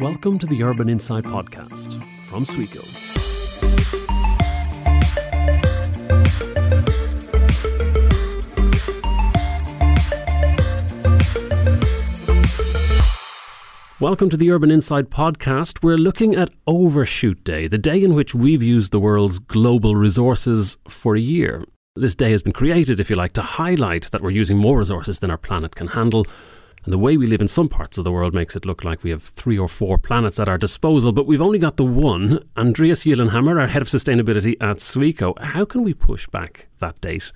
Welcome to the Urban Insight Podcast from Sweco. Welcome to the Urban Insight Podcast. We're looking at Overshoot Day, the day in which we've used the world's global resources for a year. This day has been created, if you like, to highlight that we're using more resources than our planet can handle. And the way we live in some parts of the world makes it look like we have three or four planets at our disposal, but we've only got the one. Andreas Gyllenhammar, our head of sustainability at Sweco. How can we push back that date?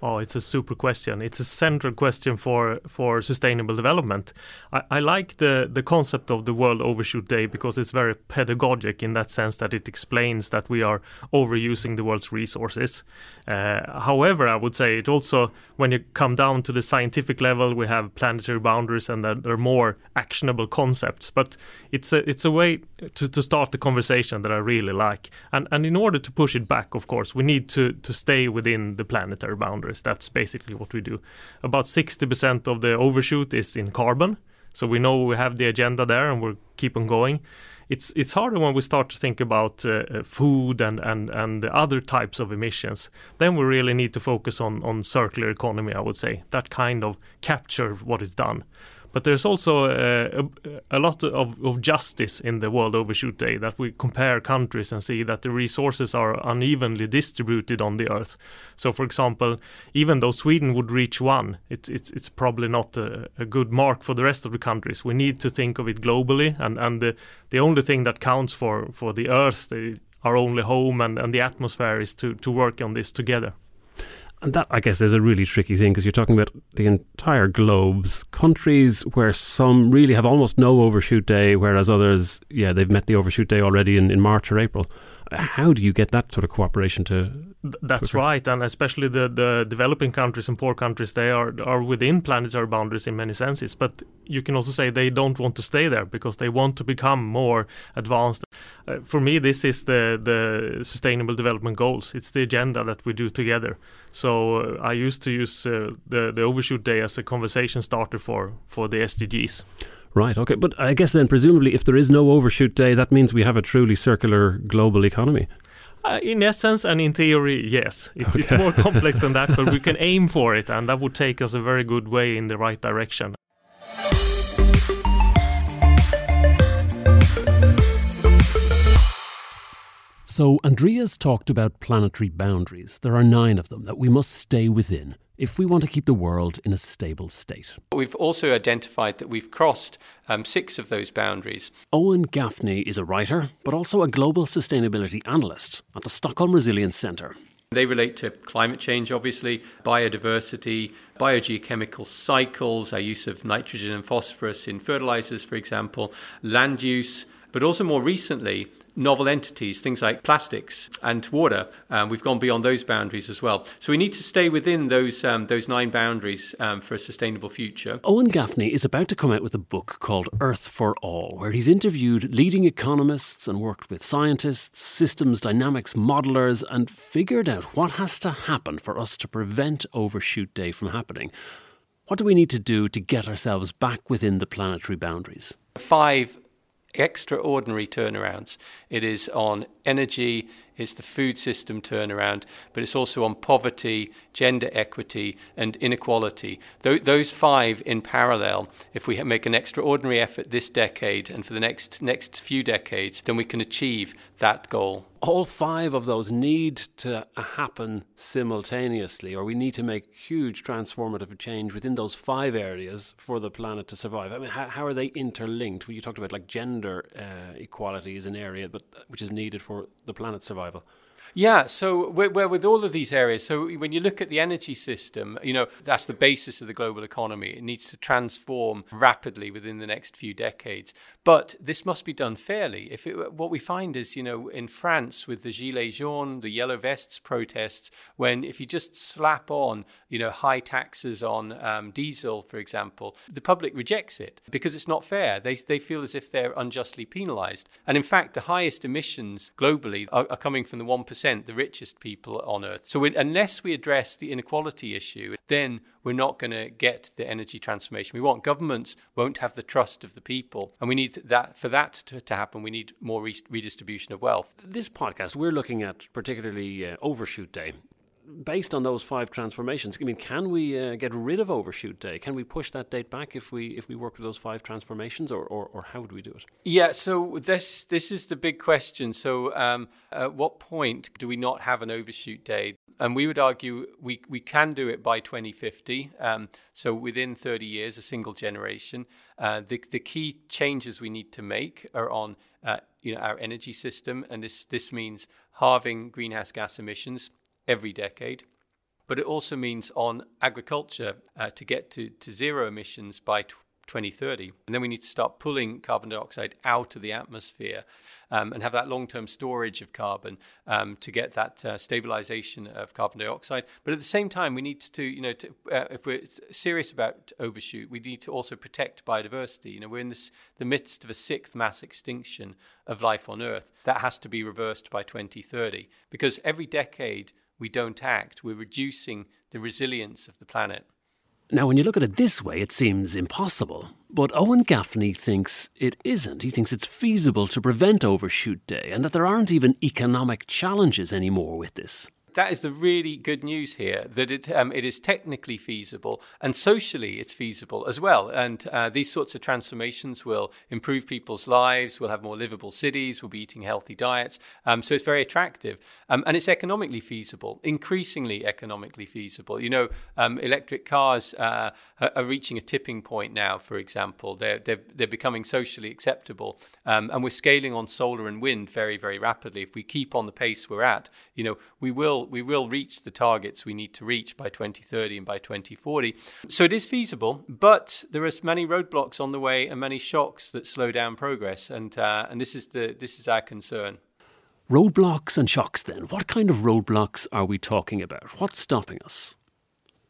Oh, it's a super question. It's a central question for for sustainable development. I, I, like the the concept of the World Overshoot Day because it's very pedagogic in that sense that it explains that we are overusing the world's resources. Uh, however, I would say it also, when you come down to the scientific level, we have planetary boundaries and that there are more actionable concepts. But it's a it's a way to, to start the conversation that I really like. And and in order to push it back, of course, we need to to stay within the planetary boundaries. That's basically what we do. About 60% of the overshoot is in carbon. So we know we have the agenda there and we'll keep on going. It's it's harder when we start to think about uh, uh food and, and, and the other types of emissions. Then we really need to focus on, on circular economy, I would say. That kind of capture what is done. But there's also uh, a, a, lot of, of, justice in the World Overshoot Day that we compare countries and see that the resources are unevenly distributed on the earth. So, for example, even though Sweden would reach one, it, it's it's probably not a, a, good mark for the rest of the countries. We need to think of it globally, and and the the only thing that counts for for the earth, the, our only home, and and the atmosphere is to to work on this together. And that, I guess, is a really tricky thing because you're talking about the entire globes, countries where some really have almost no overshoot day, whereas others, yeah, they've met the overshoot day already in, in March or April. How do you get that sort of cooperation to? That's right, and especially the, the developing countries and poor countries, they are are within planetary boundaries in many senses. But you can also say they don't want to stay there because they want to become more advanced. Uh, for me, this is the the sustainable development goals. It's the agenda that we do together. So uh, I used to use uh, the the overshoot day as a conversation starter for for the SDGs. Right, okay. But I guess then, presumably, if there is no overshoot day, that means we have a truly circular global economy. Uh, in essence and in theory, yes. It's, okay. it's more complex than that, but we can aim for it, and that would take us a very good way in the right direction. So, Andreas talked about planetary boundaries. There are nine of them that we must stay within if we want to keep the world in a stable state. We've also identified that we've crossed um, six of those boundaries. Owen Gaffney is a writer, but also a global sustainability analyst at the Stockholm Resilience Centre. They relate to climate change, obviously, biodiversity, biogeochemical cycles, our use of nitrogen and phosphorus in fertilizers, for example, land use, but also more recently, novel entities, things like plastics and water. Um, we've gone beyond those boundaries as well. So we need to stay within those um, those nine boundaries um, for a sustainable future. Owen Gaffney is about to come out with a book called Earth for All, where he's interviewed leading economists and worked with scientists, systems dynamics modelers, and figured out what has to happen for us to prevent Overshoot Day from happening. What do we need to do to get ourselves back within the planetary boundaries? Five extraordinary turnarounds. It is on energy, it's the food system turnaround, but it's also on poverty, gender equity, and inequality. Th- those five in parallel, if we make an extraordinary effort this decade and for the next, next few decades, then we can achieve that goal. All five of those need to happen simultaneously, or we need to make huge transformative change within those five areas for the planet to survive. I mean, how, how are they interlinked? Well, you talked about like gender uh, equality is an area, but which is needed for the planet's survival. Yeah, so we're, we're, with all of these areas. So when you look at the energy system, you know that's the basis of the global economy. It needs to transform rapidly within the next few decades. But this must be done fairly. If it, what we find is, you know, in France with the gilets jaunes, the yellow vests protests, when if you just slap on, you know, high taxes on um, diesel, for example, the public rejects it because it's not fair. They they feel as if they're unjustly penalised. And in fact, the highest emissions globally are, are coming from the one percent 1%, the richest people on Earth. So we, unless we address the inequality issue, then we're not going to get the energy transformation we want. Governments won't have the trust of the people. And we need that for that to, to happen, we need more re- redistribution of wealth. This podcast, we're looking at particularly uh, Overshoot Day based on those five transformations, I mean, can we uh, get rid of overshoot day? Can we push that date back if we if we work with those five transformations, or, or, or how would we do it? Yeah, so this this is the big question. So, um, at what point do we not have an overshoot day? And we would argue we we can do it by 2050. Um, so within 30 years, a single generation. Uh, the the key changes we need to make are on uh, you know our energy system, and this this means halving greenhouse gas emissions every decade. But it also means on agriculture uh, to get to, to zero emissions by 2030. And then we need to start pulling carbon dioxide out of the atmosphere um, and have that long term storage of carbon um, to get that uh, stabilization of carbon dioxide. But at the same time, we need to, you know, to, uh, if we're serious about overshoot, we need to also protect biodiversity. You know, we're in this, the midst of a sixth mass extinction of life on Earth. That has to be reversed by 2030 because every decade, we don't act, we're reducing the resilience of the planet. Now, when you look at it this way, it seems impossible. But Owen Gaffney thinks it isn't. He thinks it's feasible to prevent overshoot day and that there aren't even economic challenges anymore with this that is the really good news here that it um, it is technically feasible and socially it's feasible as well. And uh, these sorts of transformations will improve people's lives. We'll have more livable cities. We'll be eating healthy diets. Um, so it's very attractive, um, and it's economically feasible, increasingly economically feasible. You know, um, electric cars uh, are reaching a tipping point now. For example, they're they're, they're becoming socially acceptable, um, and we're scaling on solar and wind very very rapidly. If we keep on the pace we're at, you know, we will we will reach the targets we need to reach by 2030 and by 2040. So it is feasible, but there are many roadblocks on the way and many shocks that slow down progress, and uh, and this is the this is our concern. Roadblocks and shocks. Then, what kind of roadblocks are we talking about? What's stopping us?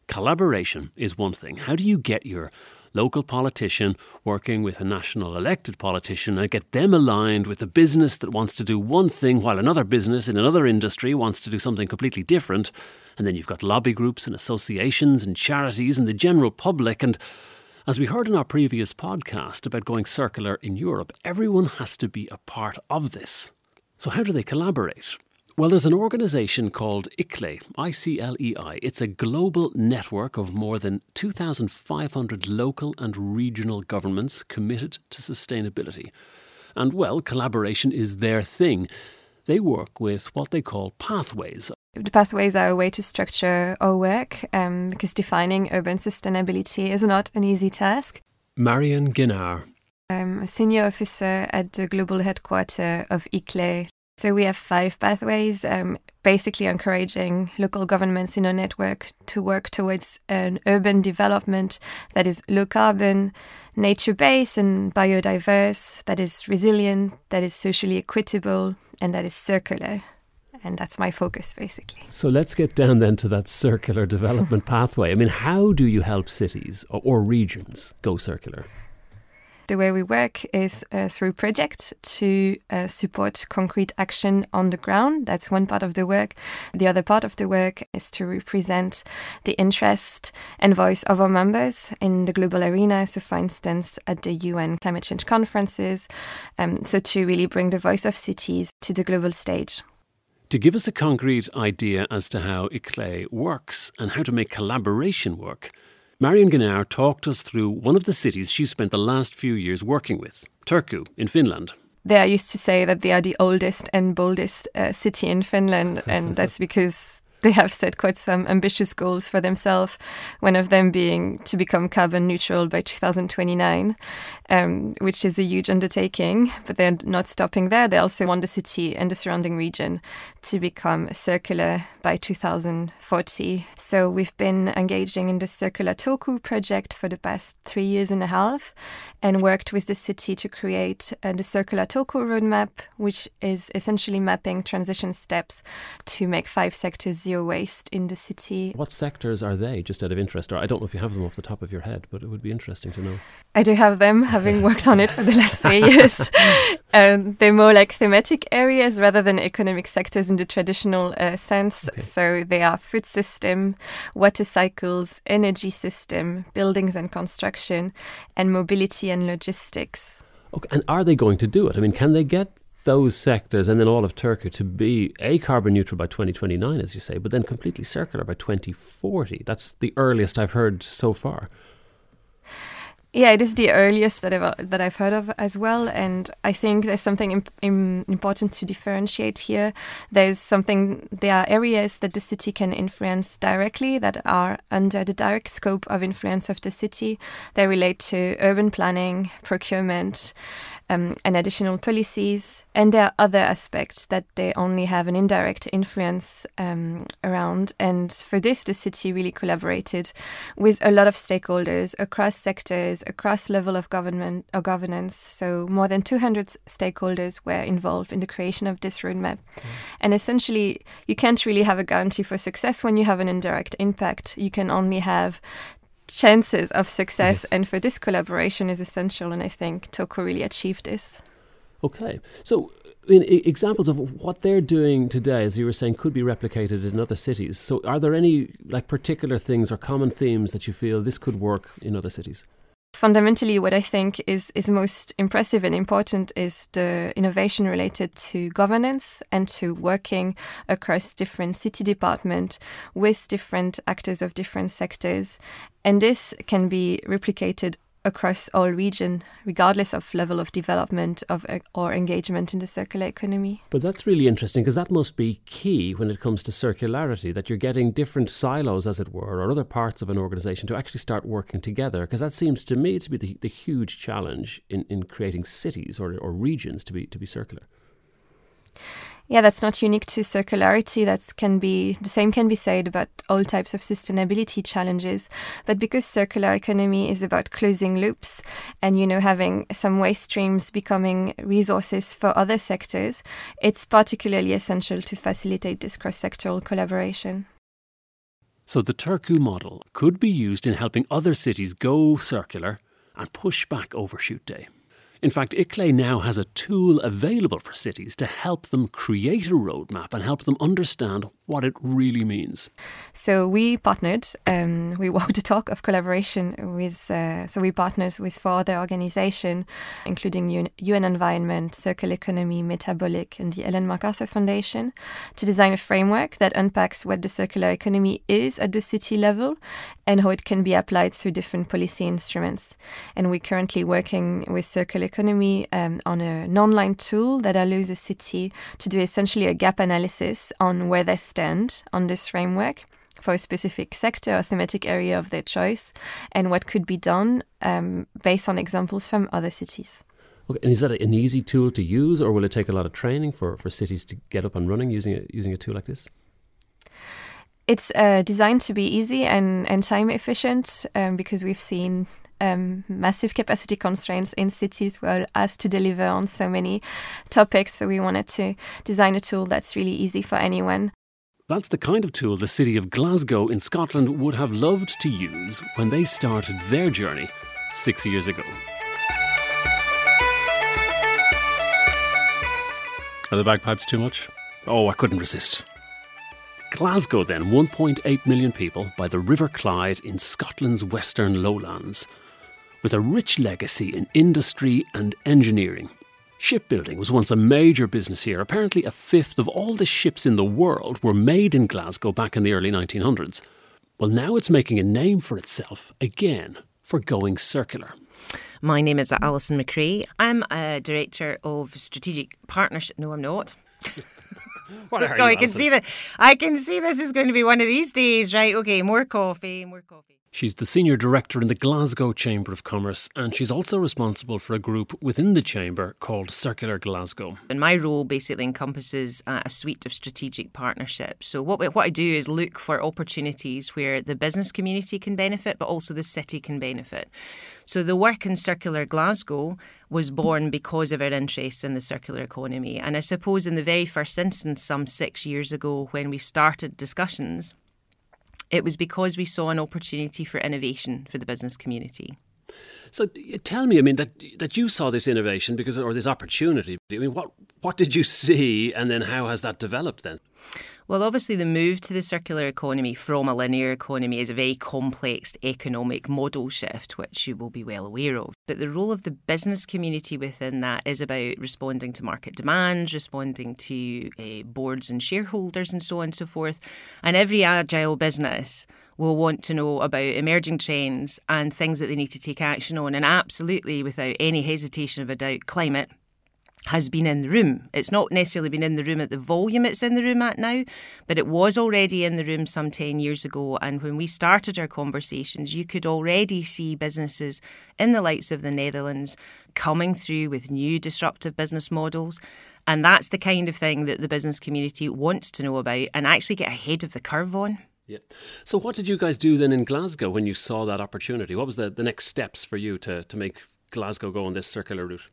Collaboration is one thing. How do you get your local politician working with a national elected politician and get them aligned with a business that wants to do one thing while another business in another industry wants to do something completely different. And then you've got lobby groups and associations and charities and the general public. And as we heard in our previous podcast about going circular in Europe, everyone has to be a part of this. So, how do they collaborate? Well, there's an organisation called ICLEI, I C L E I. It's a global network of more than 2,500 local and regional governments committed to sustainability. And, well, collaboration is their thing. They work with what they call pathways. The pathways are a way to structure our work um, because defining urban sustainability is not an easy task. Marion Guinard. I'm a senior officer at the global headquarters of ICLEI, so we have five pathways, um, basically encouraging local governments in our network to work towards an urban development that is low carbon, nature based, and biodiverse, that is resilient, that is socially equitable, and that is circular. And that's my focus, basically. So let's get down then to that circular development pathway. I mean, how do you help cities or, or regions go circular? The way we work is uh, through projects to uh, support concrete action on the ground. That's one part of the work. The other part of the work is to represent the interest and voice of our members in the global arena. So, for instance, at the UN climate change conferences, um, so to really bring the voice of cities to the global stage. To give us a concrete idea as to how ICLEI works and how to make collaboration work, Marion Guinard talked us through one of the cities she spent the last few years working with, Turku in Finland. They are used to say that they are the oldest and boldest uh, city in Finland, and that's because they have set quite some ambitious goals for themselves, one of them being to become carbon neutral by 2029, um, which is a huge undertaking. But they're not stopping there. They also want the city and the surrounding region to become circular by 2040. So we've been engaging in the Circular Turku project for the past three years and a half and worked with the city to create uh, the Circular Turku roadmap, which is essentially mapping transition steps to make five sectors zero waste in the city. What sectors are they, just out of interest? Or I don't know if you have them off the top of your head, but it would be interesting to know. I do have them, having worked on it for the last three years. um, they're more like thematic areas rather than economic sectors in the traditional uh, sense. Okay. So they are food system, water cycles, energy system, buildings and construction, and mobility and logistics. Okay, and are they going to do it? I mean, can they get those sectors and then all of Turku to be a carbon neutral by 2029, as you say, but then completely circular by 2040? That's the earliest I've heard so far. Yeah, it is the earliest that I've uh, that I've heard of as well, and I think there's something imp- im- important to differentiate here. There's something there are areas that the city can influence directly that are under the direct scope of influence of the city. They relate to urban planning, procurement, um, and additional policies. And there are other aspects that they only have an indirect influence um, around. And for this, the city really collaborated with a lot of stakeholders across sectors, across level of government or governance. So more than 200 stakeholders were involved in the creation of this roadmap. And essentially, you can't really have a guarantee for success when you have an indirect impact. You can only have chances of success. Yes. And for this collaboration is essential. And I think Turku really achieved this. Okay. So, I mean, e- examples of what they're doing today, as you were saying, could be replicated in other cities. So, are there any like particular things or common themes that you feel this could work in other cities? Fundamentally what i think is is most impressive and important is the innovation related to governance and to working across different city department with different actors of different sectors. And this can be replicated across all region regardless of level of development of uh, or engagement in the circular economy But that's really interesting because that must be key when it comes to circularity that you're getting different silos, as it were, or other parts of an organization to actually start working together. Because that seems to me to be the, the huge challenge in, in creating cities or, or regions to be, to be circular. Yeah that's not unique to circularity. That can be the same can be said about all types of sustainability challenges. But because circular economy is about closing loops and you know having some waste streams becoming resources for other sectors it's particularly essential to facilitate this cross-sectoral collaboration. So the Turku model could be used in helping other cities go circular and push back Overshoot Day. In fact, ICLEI now has a tool available for cities to help them create a roadmap and help them understand what it really means. So we partnered, um, we walked the talk of collaboration with, uh, so we partnered with four other organizations, including UN, UN Environment, Circle Economy, Metabolic, and the Ellen MacArthur Foundation, to design a framework that unpacks what the circular economy is at the city level and how it can be applied through different policy instruments. And we're currently working with Circular Economy um, on a, an online tool that allows a city to do essentially a gap analysis on where they stand on this framework for a specific sector or thematic area of their choice and what could be done um, based on examples from other cities. Okay, and is that an easy tool to use, or will it take a lot of training for, for cities to get up and running using a, using a tool like this? It's uh, designed to be easy and, and time efficient um, because we've seen um, massive capacity constraints in cities were asked to deliver on so many topics. So we wanted to design a tool that's really easy for anyone. That's the kind of tool the city of Glasgow in Scotland would have loved to use when they started their journey six years ago. Are the bagpipes too much? Oh, I couldn't resist. Glasgow, then, 1.8 million people by the River Clyde in Scotland's western lowlands, with a rich legacy in industry and engineering. Shipbuilding was once a major business here. Apparently, a fifth of all the ships in the world were made in Glasgow back in the early 1900s. Well, now it's making a name for itself again for going circular. My name is Alison McRae. I'm a director of strategic partnership. No, I'm not. What are I can see that. I can see this is going to be one of these days, right? Okay, more coffee, more coffee. She's the Senior Director in the Glasgow Chamber of Commerce, and she's also responsible for a group within the Chamber called Circular Glasgow. And my role basically encompasses uh, a suite of strategic partnerships. So, what, what I do is look for opportunities where the business community can benefit, but also the city can benefit. So, the work in Circular Glasgow was born because of our interest in the circular economy. And I suppose in the very first instance, some six years ago, when we started discussions, it was because we saw an opportunity for innovation for the business community. So tell me, I mean, that that you saw this innovation because or this opportunity. I mean, what what did you see, and then how has that developed then? Well, obviously, the move to the circular economy from a linear economy is a very complex economic model shift, which you will be well aware of. But the role of the business community within that is about responding to market demands, responding to uh, boards and shareholders, and so on and so forth. And every agile business will want to know about emerging trends and things that they need to take action on. And absolutely, without any hesitation of a doubt, climate has been in the room. It's not necessarily been in the room at the volume it's in the room at now, but it was already in the room some 10 years ago. And when we started our conversations, you could already see businesses in the lights of the Netherlands coming through with new disruptive business models. And that's the kind of thing that the business community wants to know about and actually get ahead of the curve on. Yeah. So, what did you guys do then in Glasgow when you saw that opportunity? What was the, the next steps for you to, to make Glasgow go on this circular route?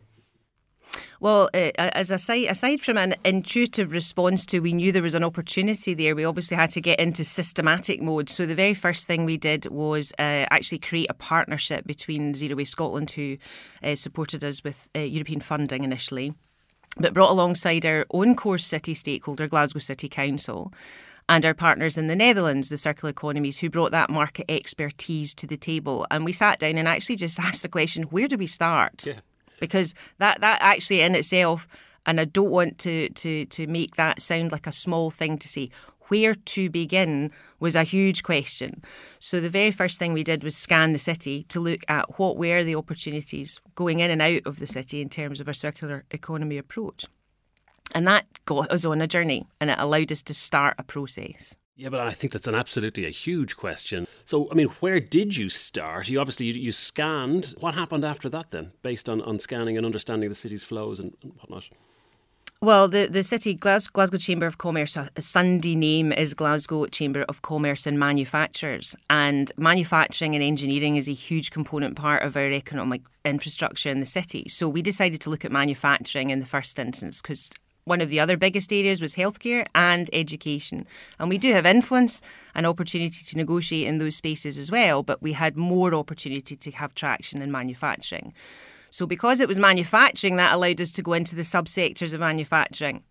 Well, uh, as aside, aside from an intuitive response to we knew there was an opportunity there, we obviously had to get into systematic mode. So the very first thing we did was uh, actually create a partnership between Zero Waste Scotland, who uh, supported us with uh, European funding initially, but brought alongside our own core city stakeholder, Glasgow City Council and our partners in the Netherlands, the circular economies, who brought that market expertise to the table. And we sat down and actually just asked the question where do we start? Yeah because that that actually in itself, and I don't want to to to make that sound like a small thing to say. Where to begin was a huge question. So the very first thing we did was scan the city to look at what were the opportunities going in and out of the city in terms of a circular economy approach. And that got us on a journey and it allowed us to start a process. Yeah, but I think that's an absolutely a huge question. So, I mean, where did you start? You obviously you, you scanned. What happened after that then, based on, on scanning and understanding the city's flows and, whatnot? Well, the, the city, Glasgow, Glasgow Chamber of Commerce, a Sunday name is Glasgow Chamber of Commerce and Manufacturers. And manufacturing and engineering is a huge component part of our economic infrastructure in the city. So we decided to look at manufacturing in the first instance because one of the other biggest areas was healthcare and education. And we do have influence and opportunity to negotiate in those spaces as well, but we had more opportunity to have traction in manufacturing. So, because it was manufacturing, that allowed us to go into the subsectors of manufacturing.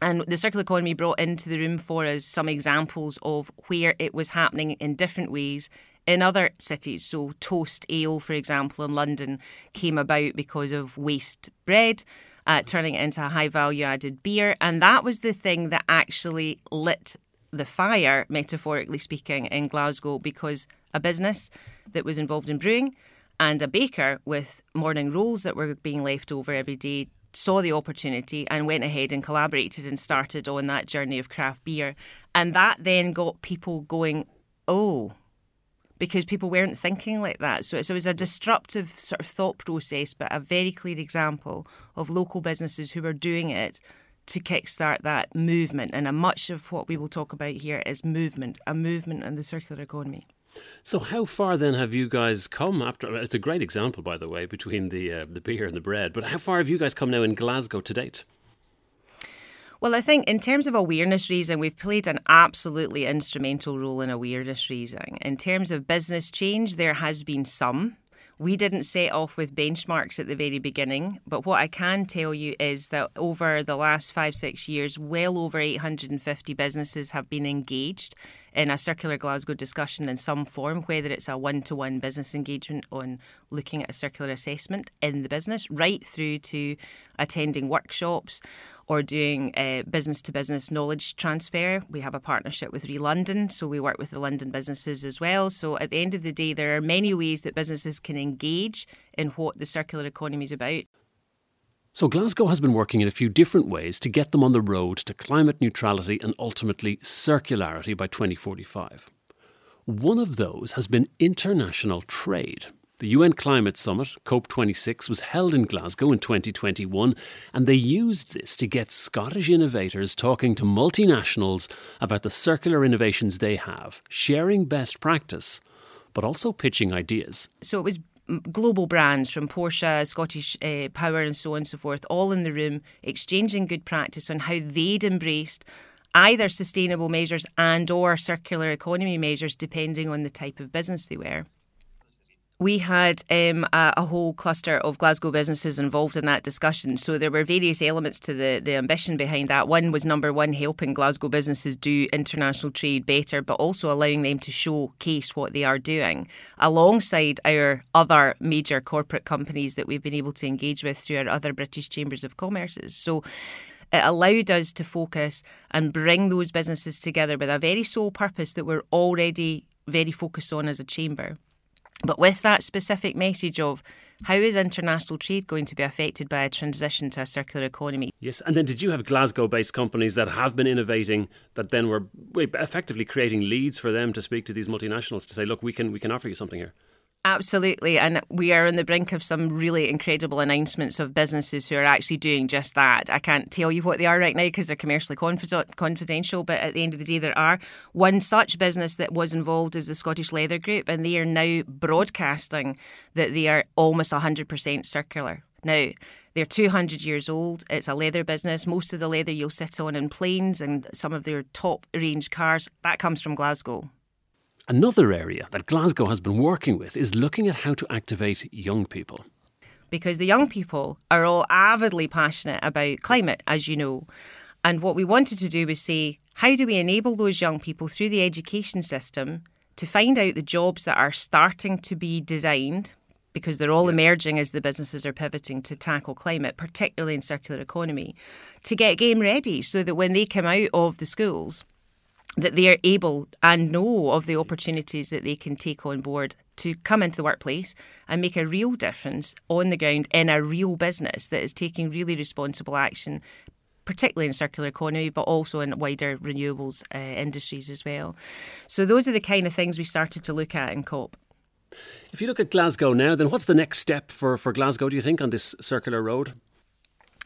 And the circular economy brought into the room for us some examples of where it was happening in different ways in other cities. So, Toast Ale, for example, in London came about because of waste bread uh, turning it into a high value added beer. And that was the thing that actually lit the fire, metaphorically speaking, in Glasgow because a business that was involved in brewing and a baker with morning rolls that were being left over every day saw the opportunity and went ahead and collaborated and started on that journey of craft beer. And that then got people going, oh, because people weren't thinking like that. So, it was a disruptive sort of thought process, but a very clear example of local businesses who were doing it to kickstart that movement. And a much of what we will talk about here is movement, a movement in the circular economy. So, how far then have you guys come? After it's a great example, by the way, between the uh, the beer and the bread. But how far have you guys come now in Glasgow to date? Well, I think in terms of awareness raising, we've played an absolutely instrumental role in awareness raising. In terms of business change, there has been some. We didn't set off with benchmarks at the very beginning, but what I can tell you is that over the last five, six years, well over 850 businesses have been engaged in a circular Glasgow discussion in some form, whether it's a one to one business engagement on looking at a circular assessment in the business, right through to attending workshops or doing business to business knowledge transfer. We have a partnership with ReLondon, so we work with the London businesses as well. So at the end of the day, there are many ways that businesses can engage in what the circular economy is about. So, Glasgow has been working in a few different ways to get them on the road to climate neutrality and ultimately circularity by 2045. One of those has been international trade. The UN Climate Summit, COP26, was held in Glasgow in 2021, and they used this to get Scottish innovators talking to multinationals about the circular innovations they have, sharing best practice, but also pitching ideas. So it was global brands from Porsche, Scottish uh, Power, and so on and so forth, all in the room, exchanging good practice on how they'd embraced either sustainable measures and or circular economy measures depending on the type of business they were we had um, a, a, whole cluster of Glasgow businesses involved in that discussion. So there were various elements to the, the ambition behind that. One was number one, helping Glasgow businesses do international trade better, but also allowing them to showcase what they are doing alongside our other major corporate companies that we've been able to engage with through our other British Chambers of Commerces. So it allowed us to focus and bring those businesses together with a very sole purpose that we're already very focused on as a chamber. But with that specific message of how is international trade going to be affected by a transition to a circular economy? Yes, and then did you have Glasgow based companies that have been innovating that then were effectively creating leads for them to speak to these multinationals to say, look, we can, we can offer you something here? Absolutely. And we are on the brink of some really incredible announcements of businesses who are actually doing just that. I can't tell you what they are right now because they're commercially confidential, but at the end of the day, there are. One such business that was involved is the Scottish Leather Group, and they are now broadcasting that they are almost 100% circular. Now, they're 200 years old. It's a leather business. Most of the leather you'll sit on in planes and some of their top range cars, that comes from Glasgow. Another area that Glasgow has been working with is looking at how to activate young people. Because the young people are all avidly passionate about climate, as you know. And what we wanted to do was say, how do we enable those young people through the education system to find out the jobs that are starting to be designed because they're all yeah. emerging as the businesses are pivoting to tackle climate, particularly in circular economy, to get game ready so that when they come out of the schools, that they are able and know of the opportunities that they can take on board to come into the workplace and make a real difference on the ground in a real business that is taking really responsible action, particularly in circular economy, but also in wider renewables uh, industries as well. So, those are the kind of things we started to look at in COP. If you look at Glasgow now, then what's the next step for, for Glasgow, do you think, on this circular road?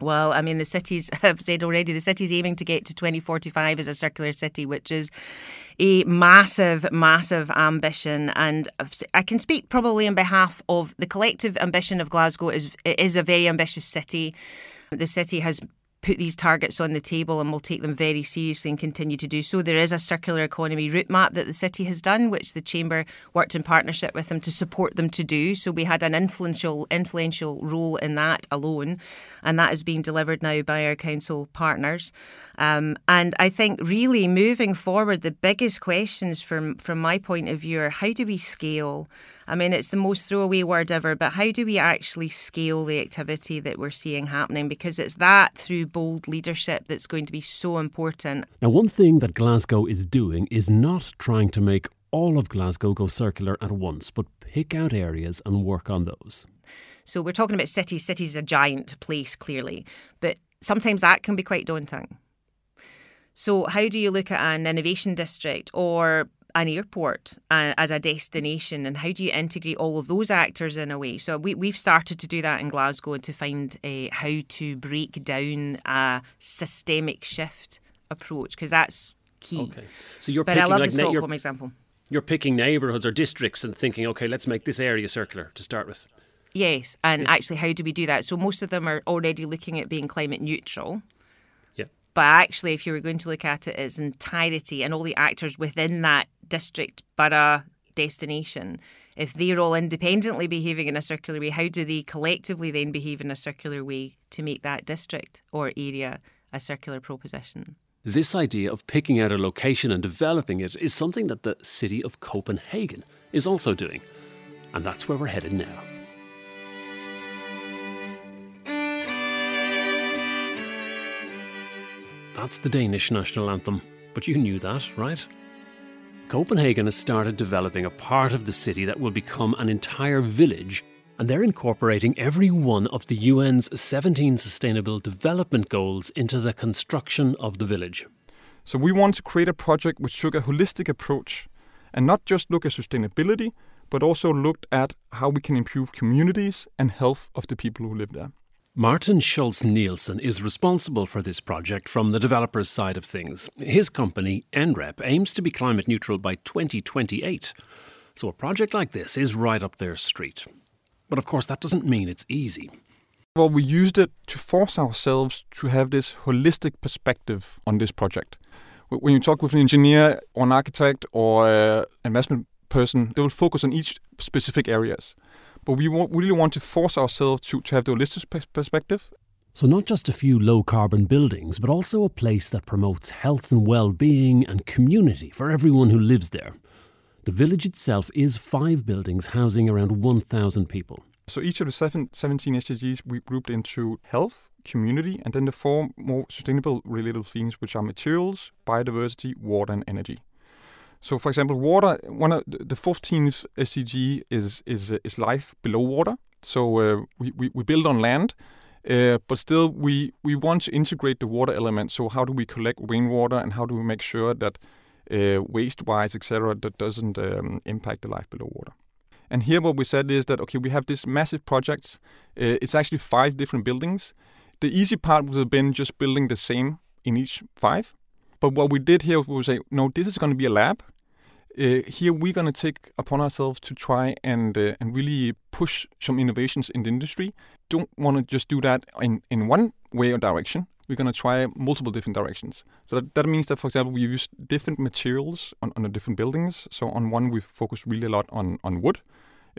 Well, I mean, the cities have said already the city's aiming to get to 2045 as a circular city, which is a massive, massive ambition. And I can speak probably on behalf of the collective ambition of Glasgow. is It is a very ambitious city. The city has put these targets on the table and will take them very seriously and continue to do so. There is a circular economy route map that the city has done, which the chamber worked in partnership with them to support them to do. So we had an influential influential role in that alone, and that is being delivered now by our council partners. Um, and I think really moving forward, the biggest questions from from my point of view are how do we scale I mean, it's the most throwaway word ever, but how do we actually scale the activity that we're seeing happening? Because it's that through bold leadership that's going to be so important. Now, one thing that Glasgow is doing is not trying to make all of Glasgow go circular at once, but pick out areas and work on those. So we're talking about cities. Cities is a giant place, clearly, but sometimes that can be quite daunting. So, how do you look at an innovation district or an airport uh, as a destination and how do you integrate all of those actors in a way? So we, we've started to do that in glasgow to find uh, how to break down a systemic shift approach because that's key. Okay. So you're but picking I love like the Stockholm example. you're picking neighbourhoods or districts and thinking okay let's make this area circular to start with. Yes and yes. actually how do we do that? So most of them are already looking at being climate neutral but actually, if you were going to look at it as entirety and all the actors within that district, borough, destination, if they're all independently behaving in a circular way, how do they collectively then behave in a circular way to make that district or area a circular proposition? This idea of picking out a location and developing it is something that the city of Copenhagen is also doing. And that's where we're headed now. That's the Danish national anthem, but you knew that, right? Copenhagen has started developing a part of the city that will become an entire village, and they're incorporating every one of the UN's 17 Sustainable Development Goals into the construction of the village. So we want to create a project which took a holistic approach and not just look at sustainability, but also looked at how we can improve communities and health of the people who live there. Martin Schulz Nielsen is responsible for this project from the developer's side of things. His company, NREP, aims to be climate neutral by 2028. So a project like this is right up their street. But of course, that doesn't mean it's easy. Well, we used it to force ourselves to have this holistic perspective on this project. When you talk with an engineer or an architect or uh, an investment person, they will focus on each specific areas. But we really want to force ourselves to, to have the holistic perspective. So, not just a few low carbon buildings, but also a place that promotes health and well being and community for everyone who lives there. The village itself is five buildings housing around 1,000 people. So each of the seven, 17 SDGs we grouped into health, community, and then the four more sustainable related themes, which are materials, biodiversity, water, and energy. So, for example, water. One of the 14th SDG is is is life below water. So uh, we, we we build on land, uh, but still we we want to integrate the water element. So how do we collect rainwater and how do we make sure that uh, waste-wise, etc., that doesn't um, impact the life below water? And here, what we said is that okay, we have this massive project. Uh, it's actually five different buildings. The easy part would have been just building the same in each five. But what we did here was say, no, this is going to be a lab. Uh, here we're going to take upon ourselves to try and uh, and really push some innovations in the industry. Don't want to just do that in, in one way or direction. We're going to try multiple different directions. So that, that means that, for example, we use different materials on, on the different buildings. So on one, we've focused really a lot on, on wood.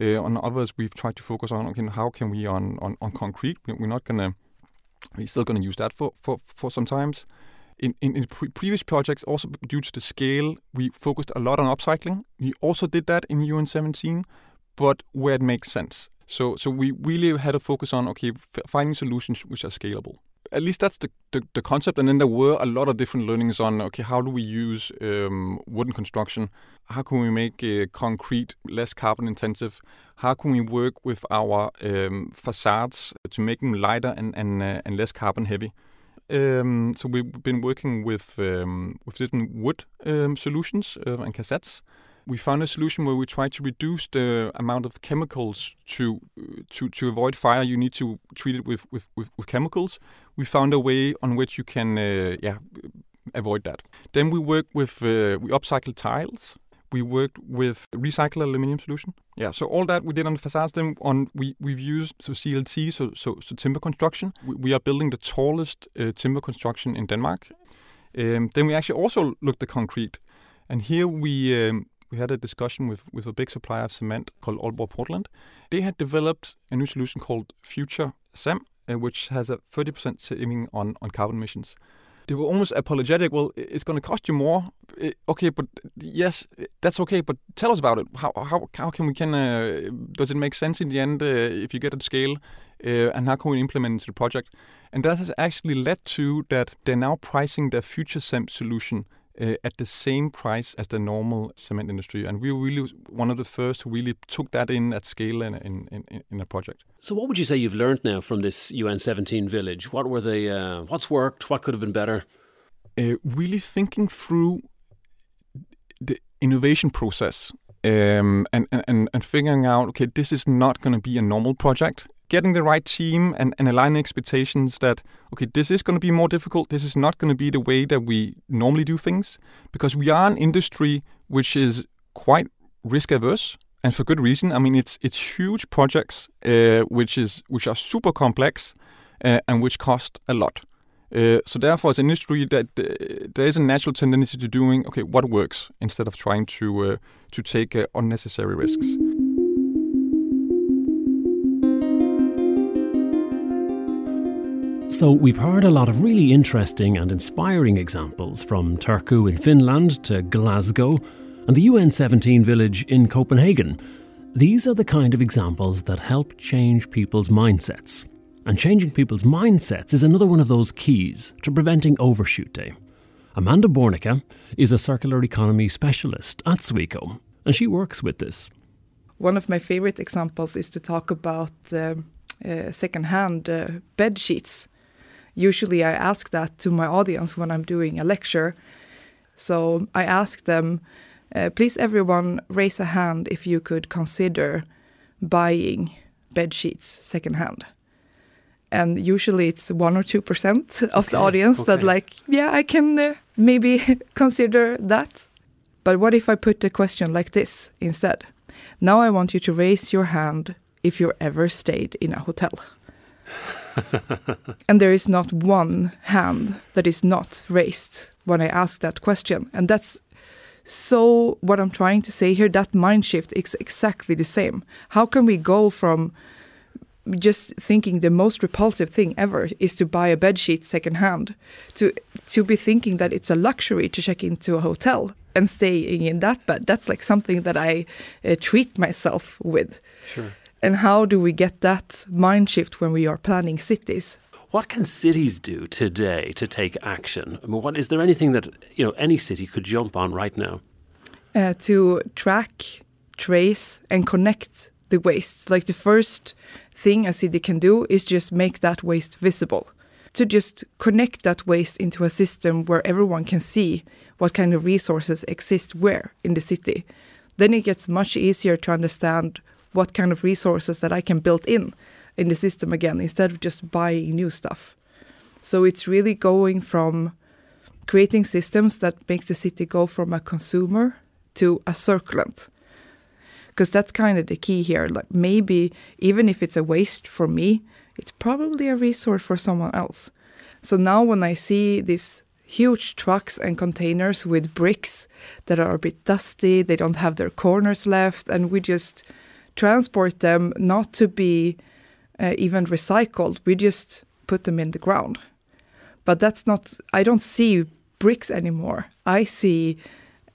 Uh, on others, we've tried to focus on okay, how can we on, on, on concrete. We're not going to, we're still going to use that for, for, for some times in, in, in pre- previous projects, also due to the scale, we focused a lot on upcycling. We also did that in UN 17, but where it makes sense. So, so we really had a focus on okay, finding solutions which are scalable. At least that's the, the, the, concept. And then there were a lot of different learnings on okay, how do we use um, wooden construction? How can we make uh, concrete less carbon intensive? How can we work with our um, facades to make them lighter and and, uh, and less carbon heavy? Um, so we've been working with um, with different wood um, solutions uh, and cassettes. We found a solution where we try to reduce the amount of chemicals to to to avoid fire. You need to treat it with with, with, with chemicals. We found a way on which you can uh, yeah avoid that. Then we work with uh, we upcycle tiles we worked with recycled aluminum solution. Yeah, so all that we did on the facades. Then on we we've used so CLT, so so, so timber construction. We, we are building the tallest uh, timber construction in Denmark. Um, then we actually also looked at concrete, and here we um, we had a discussion with with a big supplier of cement called Aalborg Portland. They had developed a new solution called Future Cem, uh, which has a 30% saving on on carbon emissions they were almost apologetic. Well, it's going to cost you more. Okay, but yes, that's okay. But tell us about it. How how how can we can uh, does it make sense in the end uh, if you get at scale, uh, and how can we implement into the project? And that has actually led to that they're now pricing their FutureCem solution uh, at the same price as the normal cement industry. And we were really one of the first who really took that in at scale in, in, in, in a project. So, what would you say you've learned now from this UN 17 village? What were the, uh, what's worked? What could have been better? Uh, really thinking through the innovation process um, and, and, and figuring out, okay, this is not going to be a normal project getting the right team and, and aligning expectations that okay this is going to be more difficult. This is not going to be the way that we normally do things because we are an industry which is quite risk averse and for good reason. I mean it's it's huge projects uh, which is which are super complex uh, and which cost a lot. Uh, so therefore, as an industry, that uh, there is a natural tendency to doing okay, what works instead of trying to uh, to take uh, unnecessary risks. So, we've heard a lot of really interesting and inspiring examples from Turku in Finland to Glasgow and the UN 17 village in Copenhagen. These are the kind of examples that help change people's mindsets. And changing people's mindsets is another one of those keys to preventing overshoot day. Amanda Bornica is a circular economy specialist at Sweco, and she works with this. One of my favorite examples is to talk about uh, uh, second-hand uh, bed sheets usually I ask that to my audience when I'm doing a lecture. So I ask them, Uh, please, everyone, raise a hand if you could consider buying bed sheets secondhand. And usually it's one or two percent of Okay, the audience that like, yeah, I can uh, maybe consider that. But what if I put the question like this instead? Now I want you to raise your hand if you ever stayed in a hotel. And there is not one hand that is not raised when I ask that question. And that's so what I'm trying to say here that mind shift is exactly the same. How can we go from just thinking the most repulsive thing ever is to buy a bed sheet secondhand to to be thinking that it's a luxury to check into a hotel and staying in that bed that's like something that I uh, treat myself with Sure. And how do we get that mind shift when we are planning cities What can cities do today to take action? I mean, what is there anything that you know any city could jump on right now? uh, to track, trace, and connect the waste. Like the first thing a city can do is just make that waste visible. To just connect that waste into a system where everyone can see what kind of resources exist where in the city. Then it gets much easier to understand what kind of resources that I can build in in the system again instead of just buying new stuff. So it's really going from creating systems that makes the city go from a consumer to a circulant because that's kind of the key here like maybe even if it's a waste for me it's probably a resource for someone else so now when i see these huge trucks and containers with bricks that are a bit dusty they don't have their corners left and we just transport them not to be uh, even recycled. We just put them in the ground. But that's not i don't see bricks anymore. I see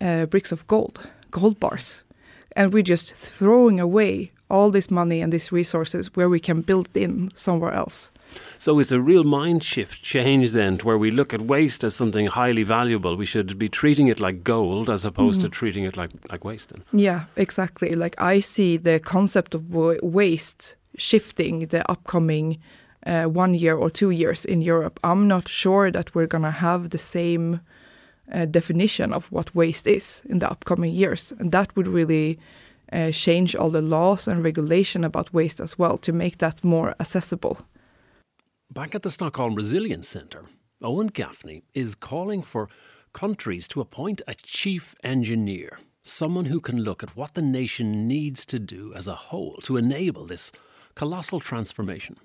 uh, bricks of gold, gold bars. And we're just throwing away all this money and these resources where we can build in somewhere else. So it's a real mind shift change then, to where we look at waste as something highly valuable. We should be treating it like gold as opposed to treating it like like waste. Then. Yeah, exactly. Like I see the concept of waste shifting the upcoming uh, one year or two years in Europe. I'm not sure that we're going to have the same uh, definition of what waste is in the upcoming years. And that would really uh, change all the laws and regulation about waste as well to make that more accessible. Back at the Stockholm Resilience Centre, Owen Gaffney is calling for countries to appoint a chief engineer, someone who can look at what the nation needs to do as a whole to enable this colossal transformation.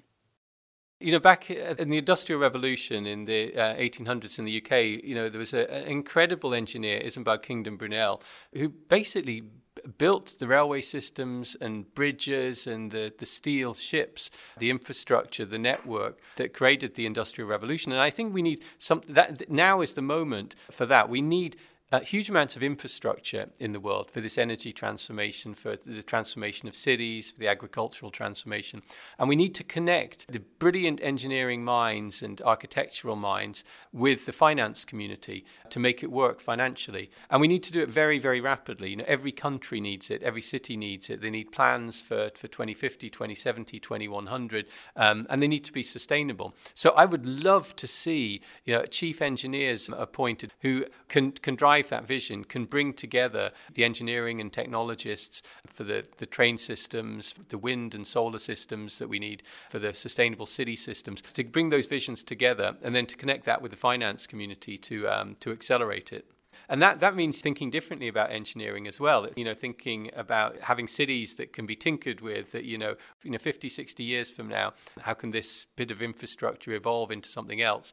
You know, back in the Industrial Revolution in the uh, 1800s in the UK, you know, there was a, an incredible engineer, Isambard Kingdom Brunel, who basically b- built the railway systems and bridges and the, the steel ships, the infrastructure, the network that created the Industrial Revolution. And I think we need something that now is the moment for that. We need uh, huge amounts of infrastructure in the world for this energy transformation, for the transformation of cities, for the agricultural transformation. And we need to connect the brilliant engineering minds and architectural minds with the finance community to make it work financially. And we need to do it very, very rapidly. You know, every country needs it, every city needs it. They need plans for, for 2050, 2070, 2100, um, and they need to be sustainable. So I would love to see you know, chief engineers appointed who can, can drive that vision, can bring together the engineering and technologists for the, the train systems, the wind and solar systems that we need, for the sustainable city systems, to bring those visions together and then to connect that with the finance community to, um, to accelerate it. And that, that means thinking differently about engineering as well. You know, thinking about having cities that can be tinkered with, that, you know, you know, 50, 60 years from now, how can this bit of infrastructure evolve into something else?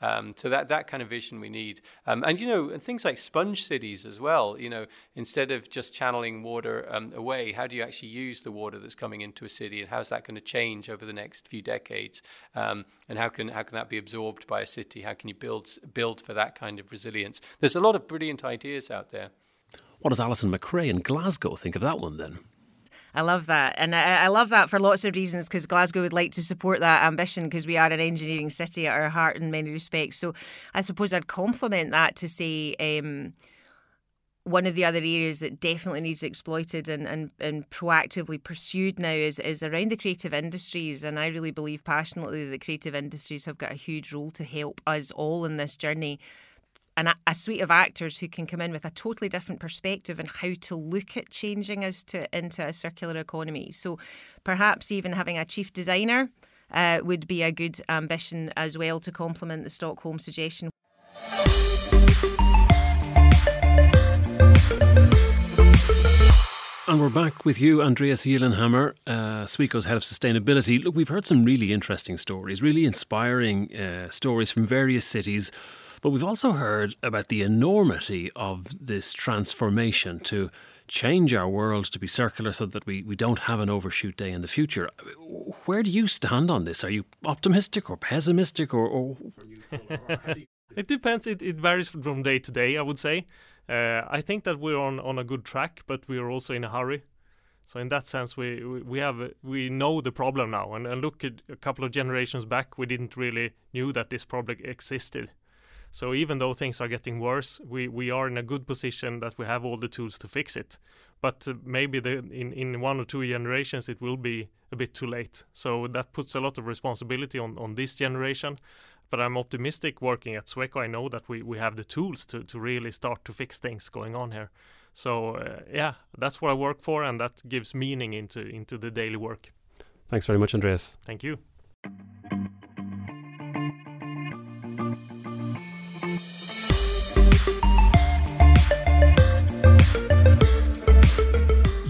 Um, so that that kind of vision we need, um, and you know, and things like sponge cities as well. You know, instead of just channeling water um, away, how do you actually use the water that's coming into a city, and how's that going to change over the next few decades? Um, and how can how can that be absorbed by a city? How can you build build for that kind of resilience? There's a lot of brilliant ideas out there. What does Alison McRae in Glasgow think of that one then? I love that. And I, I love that for lots of reasons because Glasgow would like to support that ambition because we are an engineering city at our heart in many respects. So I suppose I'd compliment that to say um, one of the other areas that definitely needs exploited and, and, and proactively pursued now is, is around the creative industries. And I really believe passionately that creative industries have got a huge role to help us all in this journey an, a suite of actors who can come in with a totally different perspective on how to look at changing us to into a circular economy. So perhaps even having a chief designer uh, would be a good ambition as well to complement the Stockholm suggestion. And we're back with you, Andreas Gyllenhammar, uh, Sweco's head of sustainability. Look, we've heard some really interesting stories, really inspiring uh, stories from various cities, but we've also heard about the enormity of this transformation to change our world to be circular so that we, we don't have an overshoot day in the future. Where do you stand on this? Are you optimistic or pessimistic or, or it depends. It, it varies from day to day, I would say. Uh, I think that we're on, on a good track, but we are also in a hurry. So in that sense, we we have we know the problem now, and, and look at a couple of generations back, we didn't really knew that this problem existed. So even though things are getting worse, we, we are in a good position that we have all the tools to fix it. But uh, maybe the, in in one or two generations it will be a bit too late. So that puts a lot of responsibility on on this generation but I'm optimistic working at Sweco. I know that we, we have the tools to, to really start to fix things going on here. So uh, yeah, that's what I work for, and that gives meaning into into the daily work. Thanks very much, Andreas. Thank you.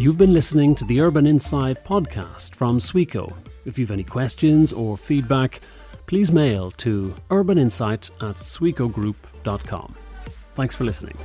You've been listening to the Urban Insight podcast from Sweco. If you've any questions or feedback, please mail to urbaninsight at swecogroup.com. Thanks for listening.